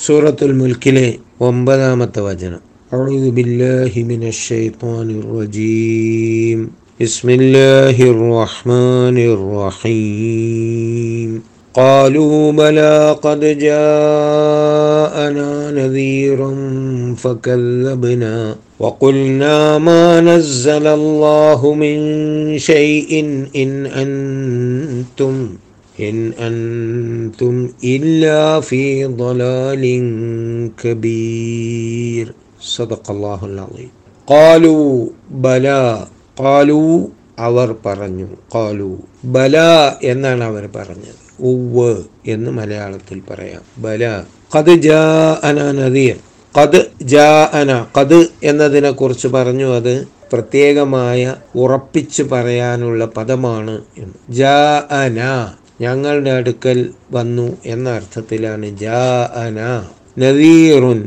സൂറത്തുൽ മുൽക്കിലെ ഒമ്പതാമത്തെ വചനം أعوذ بالله من الشيطان الرجيم بسم الله الرحمن الرحيم قالوا بلى قد جاءنا نذير فكذبنا وقلنا ما نزل الله من شيء إن أنتم إن أنتم إلا في ضلال كبير صدق الله العظيم قالوا بلى قالوا അവർ പറഞ്ഞു കാലു ബല എന്നാണ് അവർ പറഞ്ഞത് ഉവ് എന്ന് മലയാളത്തിൽ പറയാം ബല കത് ജാ അന നദീർ കത് ജാ അന കത് എന്നതിനെ കുറിച്ച് പറഞ്ഞു അത് പ്രത്യേകമായ ഉറപ്പിച്ച് പറയാനുള്ള പദമാണ് എന്ന് ജാ അന ഞങ്ങളുടെ അടുക്കൽ വന്നു എന്ന അർത്ഥത്തിലാണ് ജാ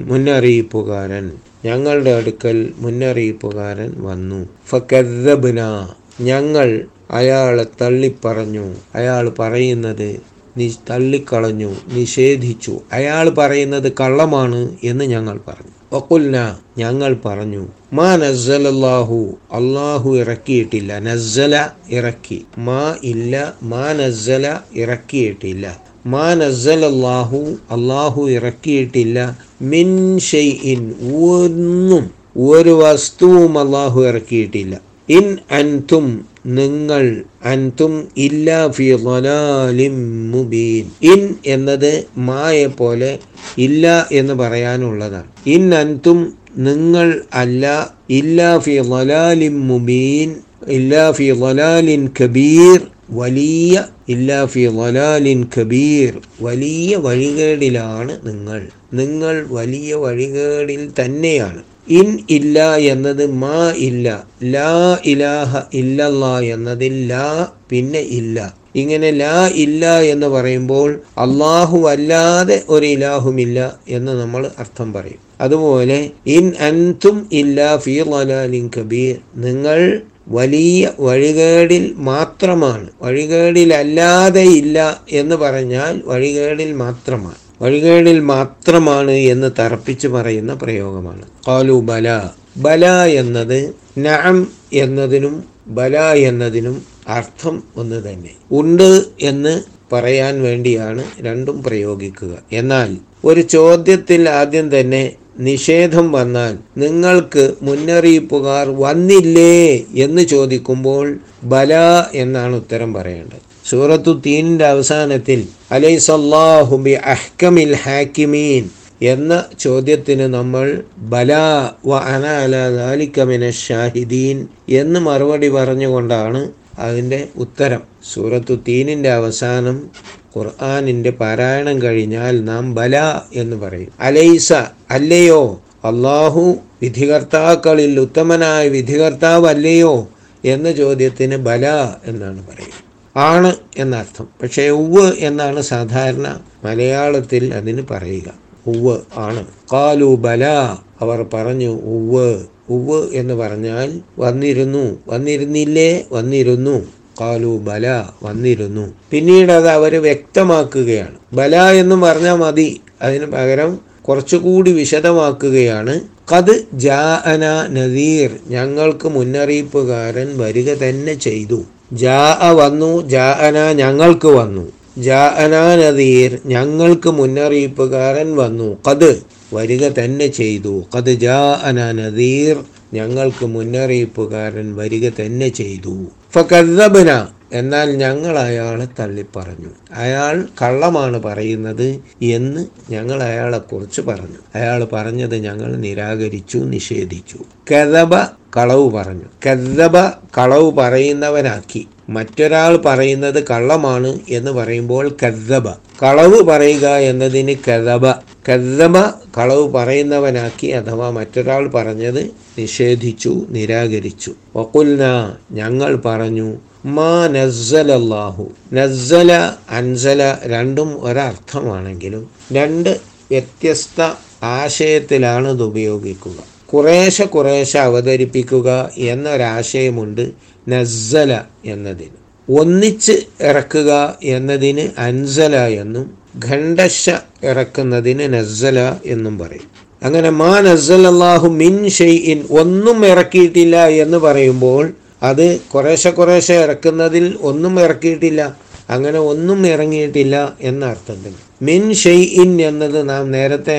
മുന്നറിയിപ്പുകാരൻ. ഞങ്ങളുടെ അടുക്കൽ മുന്നറിയിപ്പുകാരൻ വന്നു. ഫക്കദ്ദബ്ന ഞങ്ങൾ അയാളെ തള്ളിപ്പറഞ്ഞു. അയാൾ പറയുന്നത് നി തള്ളിക്കളഞ്ഞു നിഷേധിച്ചു. അയാൾ പറയുന്നത് കള്ളമാണ് എന്ന് ഞങ്ങൾ പറഞ്ഞു. വക്കുൽന ഞങ്ങൾ പറഞ്ഞു മാ നസ്സലല്ലാഹു അള്ളാഹു ഇറക്കിയിട്ടില്ല. നസ്സല ഇറക്കി. മാ ഇല്ല മാ നസ്സല ഇറക്കിയിട്ടില്ല. മാ നസ്സലല്ലാഹു അള്ളാഹു ഇറക്കിയിട്ടില്ല. മിൻ ഷെയ്ഇൻ ഒന്നും ഒരു വസ്തുവും അള്ളാഹു ഇറക്കിയിട്ടില്ല. ഇൻ അൻതും നിങ്ങൾ അൻതും ഇല്ലാ ഫി ളലാലിം മുബീൻ. ഇൻ എന്നത് മായെ പോലെ ഇല്ല എന്ന് പറയാനുള്ളതാണ്. ഇൻ അൻതും നിങ്ങൾ അല്ല ഇല്ലാ ഫി ളലാലിം മുബീൻ ഇല്ലാ ഫി ളലാലിൻ കബീർ വലിയ ഇല്ലാ ഫി ളലാലിൻ കബീർ വലിയ വഴികേടിലാണ് നിങ്ങൾ. നിങ്ങൾ വലിയ വഴികേടിൽ തന്നെയാണ്. ഇൻ ഇല്ല എന്നത് മാ ഇല്ല ലാ ഇലാഹ ഇല്ലല്ലാ എന്നതിൽ ലാ പിന്നെ ഇല്ല. ഇങ്ങനെ ലാ ഇല്ല എന്ന് പറയുമ്പോൾ അള്ളാഹു അല്ലാതെ ഒരു ഇലാഹുമില്ല എന്ന് നമ്മൾ അർത്ഥം പറയും. അതുപോലെ ഇൻ അൻതും ഇല്ല ഫീ ലലാലിൻ കബീർ നിങ്ങൾ വലിയ വഴികേടിൽ മാത്രമാണ് വഴികേടിലല്ലാതെ ഇല്ല എന്ന് പറഞ്ഞാൽ വഴികേടിൽ മാത്രമാണ്. വഴികേടിൽ മാത്രമാണ് എന്ന് തറപ്പിച്ചു പറയുന്ന പ്രയോഗമാണ്. കാലു ബല. ബല എന്നത് നഅം എന്നതിനും ബല എന്നതിനും അർത്ഥം ഒന്ന് തന്നെ. ഉണ്ട് എന്ന് പറയാൻ വേണ്ടിയാണ് രണ്ടും പ്രയോഗിക്കുക. എന്നാൽ ഒരു ചോദ്യത്തിൽ ആദ്യം തന്നെ നിഷേധം വന്നാൽ നിങ്ങൾക്ക് മുന്നറിയിപ്പുകാർ വന്നില്ലേ എന്ന് ചോദിക്കുമ്പോൾ ബല എന്നാണ് ഉത്തരം പറയേണ്ടത്. സൂറത്തു തീനിന്റെ അവസാനത്തിൽ അലൈസല്ലാഹു ബി അഹ്കമിൽ ഹാക്കിമീൻ എന്ന ചോദ്യത്തിന് നമ്മൾ ബല ഷാഹിദീൻ എന്ന് മറുപടി പറഞ്ഞുകൊണ്ടാണ് അതിന്റെ ഉത്തരം. സൂറത്തു തീനിന്റെ അവസാനം ഖുർആാനിന്റെ പാരായണം കഴിഞ്ഞാൽ നാം ബല എന്ന് പറയും. അലൈസ അല്ലയോ? അള്ളാഹു വിധികർത്താക്കളിൽ ഉത്തമനായ വിധികർത്താവ് അല്ലയോ എന്ന ചോദ്യത്തിന് ബല എന്നാണ് പറയുക. ആണ് എന്നർത്ഥം. പക്ഷേ ഉവ് എന്നാണ് സാധാരണ മലയാളത്തിൽ അതിന് പറയുക. ഉവ് ആണ്. കാലു ബല. അവർ പറഞ്ഞു ഉവ് ഉവ് എന്ന് പറഞ്ഞാൽ വന്നിരുന്നു. വന്നിരുന്നില്ലേ? വന്നിരുന്നു. കാലു ബല വന്നിരുന്നു. പിന്നീട് അത് അവർ വ്യക്തമാക്കുകയാണ്. ബല എന്ന് പറഞ്ഞാൽ മതി. അതിന് പകരം കുറച്ചുകൂടി വിശദമാക്കുകയാണ്. കത് ജാഅന നദീർ. ഞങ്ങൾക്ക് മുന്നറിയിപ്പുകാരൻ വരിക തന്നെ ചെയ്തു. ജാ വന്നു ജാഅന ഞങ്ങൾക്ക് വന്നു. ജാഅന നദീർ ഞങ്ങൾക്ക് മുന്നറിയിപ്പുകാരൻ വന്നു. കത് വരിക തന്നെ ചെയ്തു. കത് ജാഅന നദീർ ഞങ്ങൾക്ക് മുന്നറിയിപ്പുകാരൻ വരിക തന്നെ ചെയ്തു. ഫക്കദ്ദബന എന്നാൽ ഞങ്ങൾ അയാളെ തള്ളിപ്പറഞ്ഞു. അയാൾ കള്ളമാണ് പറയുന്നത് എന്ന് ഞങ്ങൾ അയാളെക്കുറിച്ച് പറഞ്ഞു. അയാൾ പറഞ്ഞത് ഞങ്ങൾ നിരാകരിച്ചു നിഷേധിച്ചു. കഥബ കളവ് പറഞ്ഞു. കഥബ കളവ് പറയുന്നവനാക്കി. മറ്റൊരാൾ പറയുന്നത് കള്ളമാണ് എന്ന് പറയുമ്പോൾ കഥബ കളവ് പറയുക എന്നതിന് കദബ കഥബ കളവ് പറയുന്നവനാക്കി അഥവാ മറ്റൊരാൾ പറഞ്ഞത് നിഷേധിച്ചു നിരാകരിച്ചു. വക്കുൽന ഞങ്ങൾ പറഞ്ഞു മാ നസ്സലല്ലാഹു. നസ്സല അൻസല രണ്ടും ഒരർത്ഥമാണെങ്കിലും രണ്ട് വ്യത്യസ്ത ആശയത്തിലാണ് ഇത് ഉപയോഗിക്കുക. കുറേശ്ശെ കുറേശ്ശെ അവതരിപ്പിക്കുക എന്നൊരാശയമുണ്ട് നസ്സല എന്നതിന്. ഒന്നിച്ച് ഇറക്കുക എന്നതിന് അൻസല എന്നും ഖണ്ഡശ ഇറക്കുന്നതിന് നസ്സല എന്നും പറയും. അങ്ങനെ മാ നസ്സലല്ലാഹു മിൻ ഷെയ്ഇൻ ഒന്നും ഇറക്കിയിട്ടില്ല എന്ന് പറയുമ്പോൾ അത് കുറേശ്ശെ കുറേശ്ശെ ഇറക്കുന്നതിൽ ഒന്നും ഇറക്കിയിട്ടില്ല അങ്ങനെ ഒന്നും ഇറങ്ങിയിട്ടില്ല എന്ന അർത്ഥത്തിൽ മിൻ ഷെയ്ഇൻ എന്നത് നാം നേരത്തെ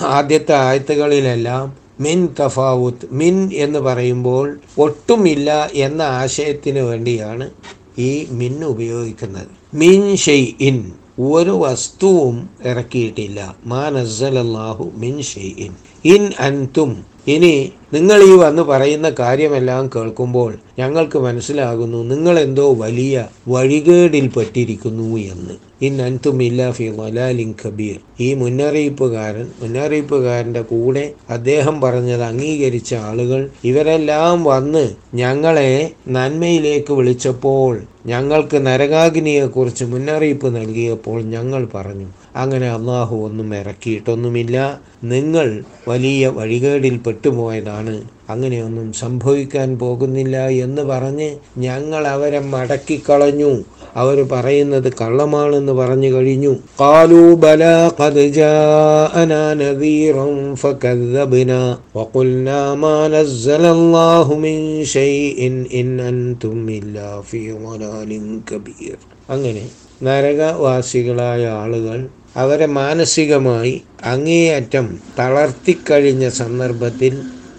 ആദ്യത്തെ ആയത്തുകളിലെല്ലാം മിൻ തഫാവുത്ത് മിൻ എന്ന് പറയുമ്പോൾ ഒട്ടുമില്ല എന്ന ആശയത്തിന് വേണ്ടിയാണ് ഈ മിൻ ഉപയോഗിക്കുന്നത്. മിൻ ഷെയ് ഇൻ ഒരു വസ്തുവും ഇറക്കിയിട്ടില്ല. മാ നസ്സലല്ലാഹു മിൻ ഷെയ് ഇൻ ഇൻ അൻതും ഇനി നിങ്ങൾ ഈ വന്ന് പറയുന്ന കാര്യമെല്ലാം കേൾക്കുമ്പോൾ ഞങ്ങൾക്ക് മനസ്സിലാകുന്നു നിങ്ങളെന്തോ വലിയ വഴികേടിൽ പറ്റിയിരിക്കുന്നു എന്ന്. ഇൻ അൻതുമില്ല ഫി വലാലിൻ കബീർ. ഈ മുന്നറിയിപ്പുകാരൻ മുന്നറിയിപ്പുകാരന്റെ കൂടെ അദ്ദേഹം പറഞ്ഞത് അംഗീകരിച്ച ആളുകൾ ഇവരെല്ലാം വന്ന് ഞങ്ങളെ നന്മയിലേക്ക് വിളിച്ചപ്പോൾ ഞങ്ങൾക്ക് നരകാഗ്നിയെക്കുറിച്ച് മുന്നറിയിപ്പ് നൽകിയപ്പോൾ ഞങ്ങൾ പറഞ്ഞു. അങ്ങനെ അള്ളാഹു ഒന്നും ഇറക്കിയിട്ടൊന്നുമില്ല നിങ്ങൾ വലിയ വഴികേടിൽ പെട്ടുപോയതാണ് അങ്ങനെയൊന്നും സംഭവിക്കാൻ പോകുന്നില്ല എന്ന് പറഞ്ഞ് ഞങ്ങൾ അവരെ മടക്കിക്കളഞ്ഞു അവർ പറയുന്നത് കള്ളമാണെന്ന് പറഞ്ഞു കഴിഞ്ഞു قالوا بلى قد جاءنا نذير فكذبنا وقلنا ما نزل الله من شيء إن أنتم إلا في ضلال كبير അങ്ങനെ നരകവാസികളായ ആളുകൾ അവരെ മാനസികമായി അങ്ങേയറ്റം തളർത്തിക്കഴിഞ്ഞ സന്ദർഭത്തിൽ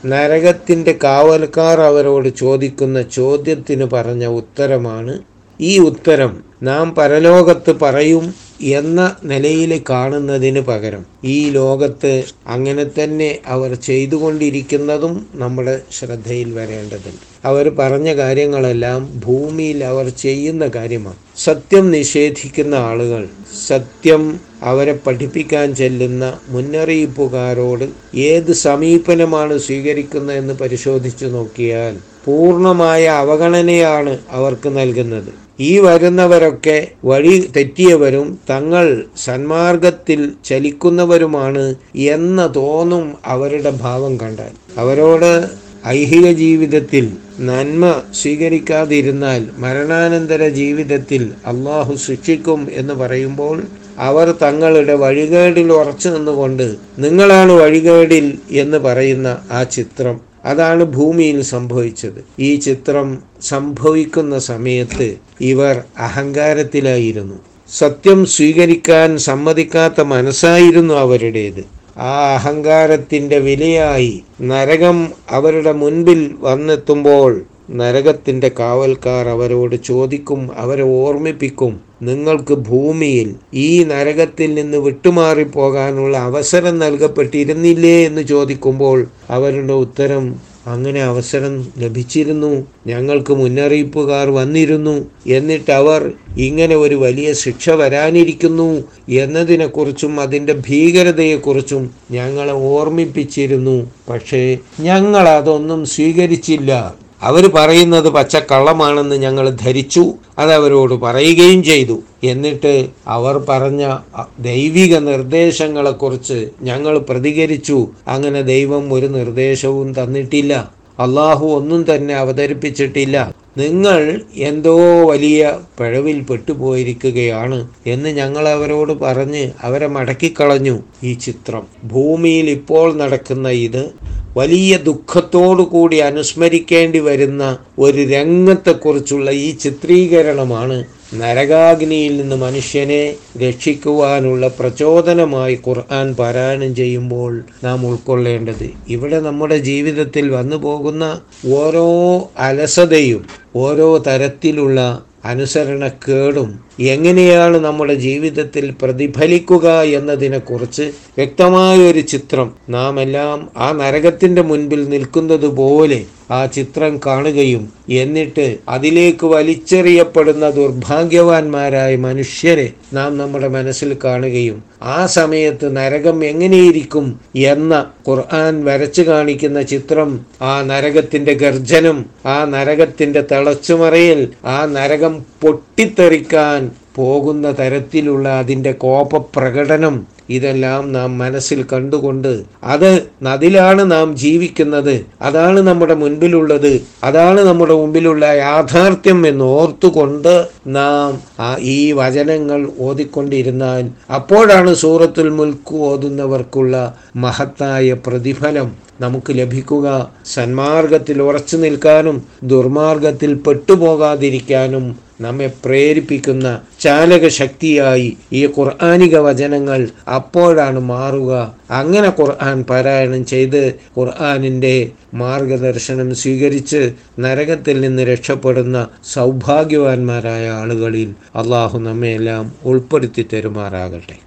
നരകത്തിന്റെ കാവൽക്കാർ അവരോട് ചോദിക്കുന്ന ചോദ്യത്തിന് പറഞ്ഞ ഉത്തരമാണ് ഈ ഉത്തരം നാം പരലോകത്ത് പറയും എന്ന നിലയിൽ കാണുന്നതിന് പകരം. ഈ ലോകത്ത് അങ്ങനെ തന്നെ അവർ ചെയ്തുകൊണ്ടിരിക്കുന്നതും നമ്മുടെ ശ്രദ്ധയിൽ വരേണ്ടതുണ്ട്. അവർ പറഞ്ഞ കാര്യങ്ങളെല്ലാം ഭൂമിയിൽ അവർ ചെയ്യുന്ന കാര്യമാണ്. സത്യം നിഷേധിക്കുന്ന ആളുകൾ സത്യം അവരെ പഠിപ്പിക്കാൻ ചെല്ലുന്ന മുന്നറിയിപ്പുകാരോട് ഏത് സമീപനമാണ് സ്വീകരിക്കുന്നതെന്ന് പരിശോധിച്ചു നോക്കിയാൽ പൂർണമായ അവഗണനയാണ് അവർക്ക് നൽകുന്നത്. ഈ വരുന്നവരൊക്കെ വഴി തെറ്റിയവരും തങ്ങൾ സന്മാർഗത്തിൽ ചലിക്കുന്നവരുമാണ് എന്ന് തോന്നും അവരുടെ ഭാവം കണ്ടാൽ. അവരോട് ഐഹിക ജീവിതത്തിൽ നന്മ സ്വീകരിക്കാതിരുന്നാൽ മരണാനന്തര ജീവിതത്തിൽ അള്ളാഹു ശിക്ഷിക്കും എന്ന് പറയുമ്പോൾ അവർ തങ്ങളുടെ വഴികേടിൽ ഉറച്ചു നിന്നുകൊണ്ട് നിങ്ങളാണ് വഴികേടിൽ എന്ന് പറയുന്ന ആ ചിത്രം. അതാണ് ഭൂമിയിൽ സംഭവിച്ചത്. ഈ ചിത്രം സംഭവിക്കുന്ന സമയത്ത് ഇവർ അഹങ്കാരത്തിലായിരുന്നു. സത്യം സ്വീകരിക്കാൻ സമ്മതിക്കാത്ത മനസ്സായിരുന്നു അവരുടേത്. ആ അഹങ്കാരത്തിന്റെ വിലയായി നരകം അവരുടെ മുൻപിൽ വന്നെത്തുമ്പോൾ നരകത്തിന്റെ കാവൽക്കാർ അവരോട് ചോദിക്കും അവരെ ഓർമ്മിപ്പിക്കും നിങ്ങൾക്ക് ഭൂമിയിൽ ഈ നരകത്തിൽ നിന്ന് വിട്ടുമാറിപ്പോകാനുള്ള അവസരം നൽകപ്പെട്ടിരുന്നില്ലേ എന്ന് ചോദിക്കുമ്പോൾ അവരുടെ ഉത്തരം അങ്ങനെ അവസരം ലഭിച്ചിരുന്നു. ഞങ്ങൾക്ക് മുന്നറിയിപ്പുകാർ വന്നിരുന്നു. എന്നിട്ട് അവർ ഇങ്ങനെ ഒരു വലിയ ശിക്ഷ വരാനിരിക്കുന്നു എന്നതിനെക്കുറിച്ചും അതിന്റെ ഭീകരതയെക്കുറിച്ചും ഞങ്ങളെ ഓർമ്മിപ്പിച്ചിരുന്നു. പക്ഷേ ഞങ്ങൾ അതൊന്നും സ്വീകരിച്ചില്ല. അവർ പറയുന്നത് പച്ചക്കള്ളമാണെന്ന് ഞങ്ങൾ ധരിച്ചു അതവരോട് പറയുകയും ചെയ്തു. എന്നിട്ട് അവർ പറഞ്ഞ ദൈവിക നിർദ്ദേശങ്ങളെക്കുറിച്ച് ഞങ്ങൾ പ്രതികരിച്ചു. അങ്ങനെ ദൈവം ഒരു നിർദ്ദേശവും തന്നിട്ടില്ല. അള്ളാഹു ഒന്നും തന്നെ അവതരിപ്പിച്ചിട്ടില്ല. നിങ്ങൾ എന്തോ വലിയ പിഴവിൽ പെട്ടുപോയിരിക്കുകയാണ് എന്ന് ഞങ്ങൾ അവരോട് പറഞ്ഞ് അവരെ മടക്കിക്കളഞ്ഞു ഈ ചിത്രം. ഭൂമിയിൽ ഇപ്പോൾ നടക്കുന്ന ഇത് വലിയ ദുഃഖത്തോടു കൂടി അനുസ്മരിക്കേണ്ടി വരുന്ന ഒരു രംഗത്തെക്കുറിച്ചുള്ള ഈ ചിത്രീകരണമാണ് നരകാഗ്നിയിൽ നിന്ന് മനുഷ്യനെ രക്ഷിക്കുവാനുള്ള പ്രചോദനമായി ഖുർആൻ പാരായണം ചെയ്യുമ്പോൾ നാം ഉൾക്കൊള്ളേണ്ടത്. ഇവിടെ നമ്മുടെ ജീവിതത്തിൽ വന്നു പോകുന്ന ഓരോ അലസതയും ഓരോ തരത്തിലുള്ള അനുസരണക്കേടും എങ്ങനെയാണ് നമ്മുടെ ജീവിതത്തിൽ പ്രതിഫലിക്കുക എന്നതിനെക്കുറിച്ച് വ്യക്തമായ ഒരു ചിത്രം നാം എല്ലാം ആ നരകത്തിന്റെ മുൻപിൽ നിൽക്കുന്നത് പോലെ ആ ചിത്രം കാണുകയും എന്നിട്ട് അതിലേക്ക് വലിച്ചെറിയപ്പെടുന്ന ദുർഭാഗ്യവാന്മാരായ മനുഷ്യരെ നാം നമ്മുടെ മനസ്സിൽ കാണുകയും ആ സമയത്ത് നരകം എങ്ങനെയിരിക്കും എന്ന ഖുർആൻ വരച്ചു കാണിക്കുന്ന ചിത്രം ആ നരകത്തിന്റെ ഗർജനം ആ നരകത്തിന്റെ തളച്ചുമറയിൽ ആ നരകം പൊട്ടിത്തെറിക്കാൻ പോകുന്ന തരത്തിലുള്ള അതിന്റെ കോപപ്രകടനം ഇതെല്ലാം നാം മനസ്സിൽ കണ്ടുകൊണ്ട് അത് അതിലാണ് നാം ജീവിക്കുന്നത്. അതാണ് നമ്മുടെ മുൻപിലുള്ളത്. അതാണ് നമ്മുടെ മുമ്പിലുള്ള യാഥാർത്ഥ്യം എന്ന് ഓർത്തുകൊണ്ട് നാം ഈ വചനങ്ങൾ ഓതിക്കൊണ്ടിരുന്നാൽ അപ്പോഴാണ് സൂറത്തുൽ മുൽക്ക് ഓതുന്നവർക്കുള്ള മഹത്തായ പ്രതിഫലം നമുക്ക് ലഭിക്കുക. സന്മാർഗത്തിൽ ഉറച്ചു നിൽക്കാനും ദുർമാർഗത്തിൽ പെട്ടുപോകാതിരിക്കാനും നമ്മെ പ്രേരിപ്പിക്കുന്ന ചാലക ശക്തിയായി ഈ ഖുർആാനിക വചനങ്ങൾ അപ്പോഴാണ് മാറുക. അങ്ങനെ ഖുർആൻ പാരായണം ചെയ്ത് ഖുർആാനിന്റെ മാർഗദർശനം സ്വീകരിച്ച് നരകത്തിൽ നിന്ന് രക്ഷപ്പെടുന്ന സൗഭാഗ്യവാന്മാരായ ആളുകളിൽ അള്ളാഹു നമ്മയെല്ലാം ഉൾപ്പെടുത്തി തരുമാറാകട്ടെ.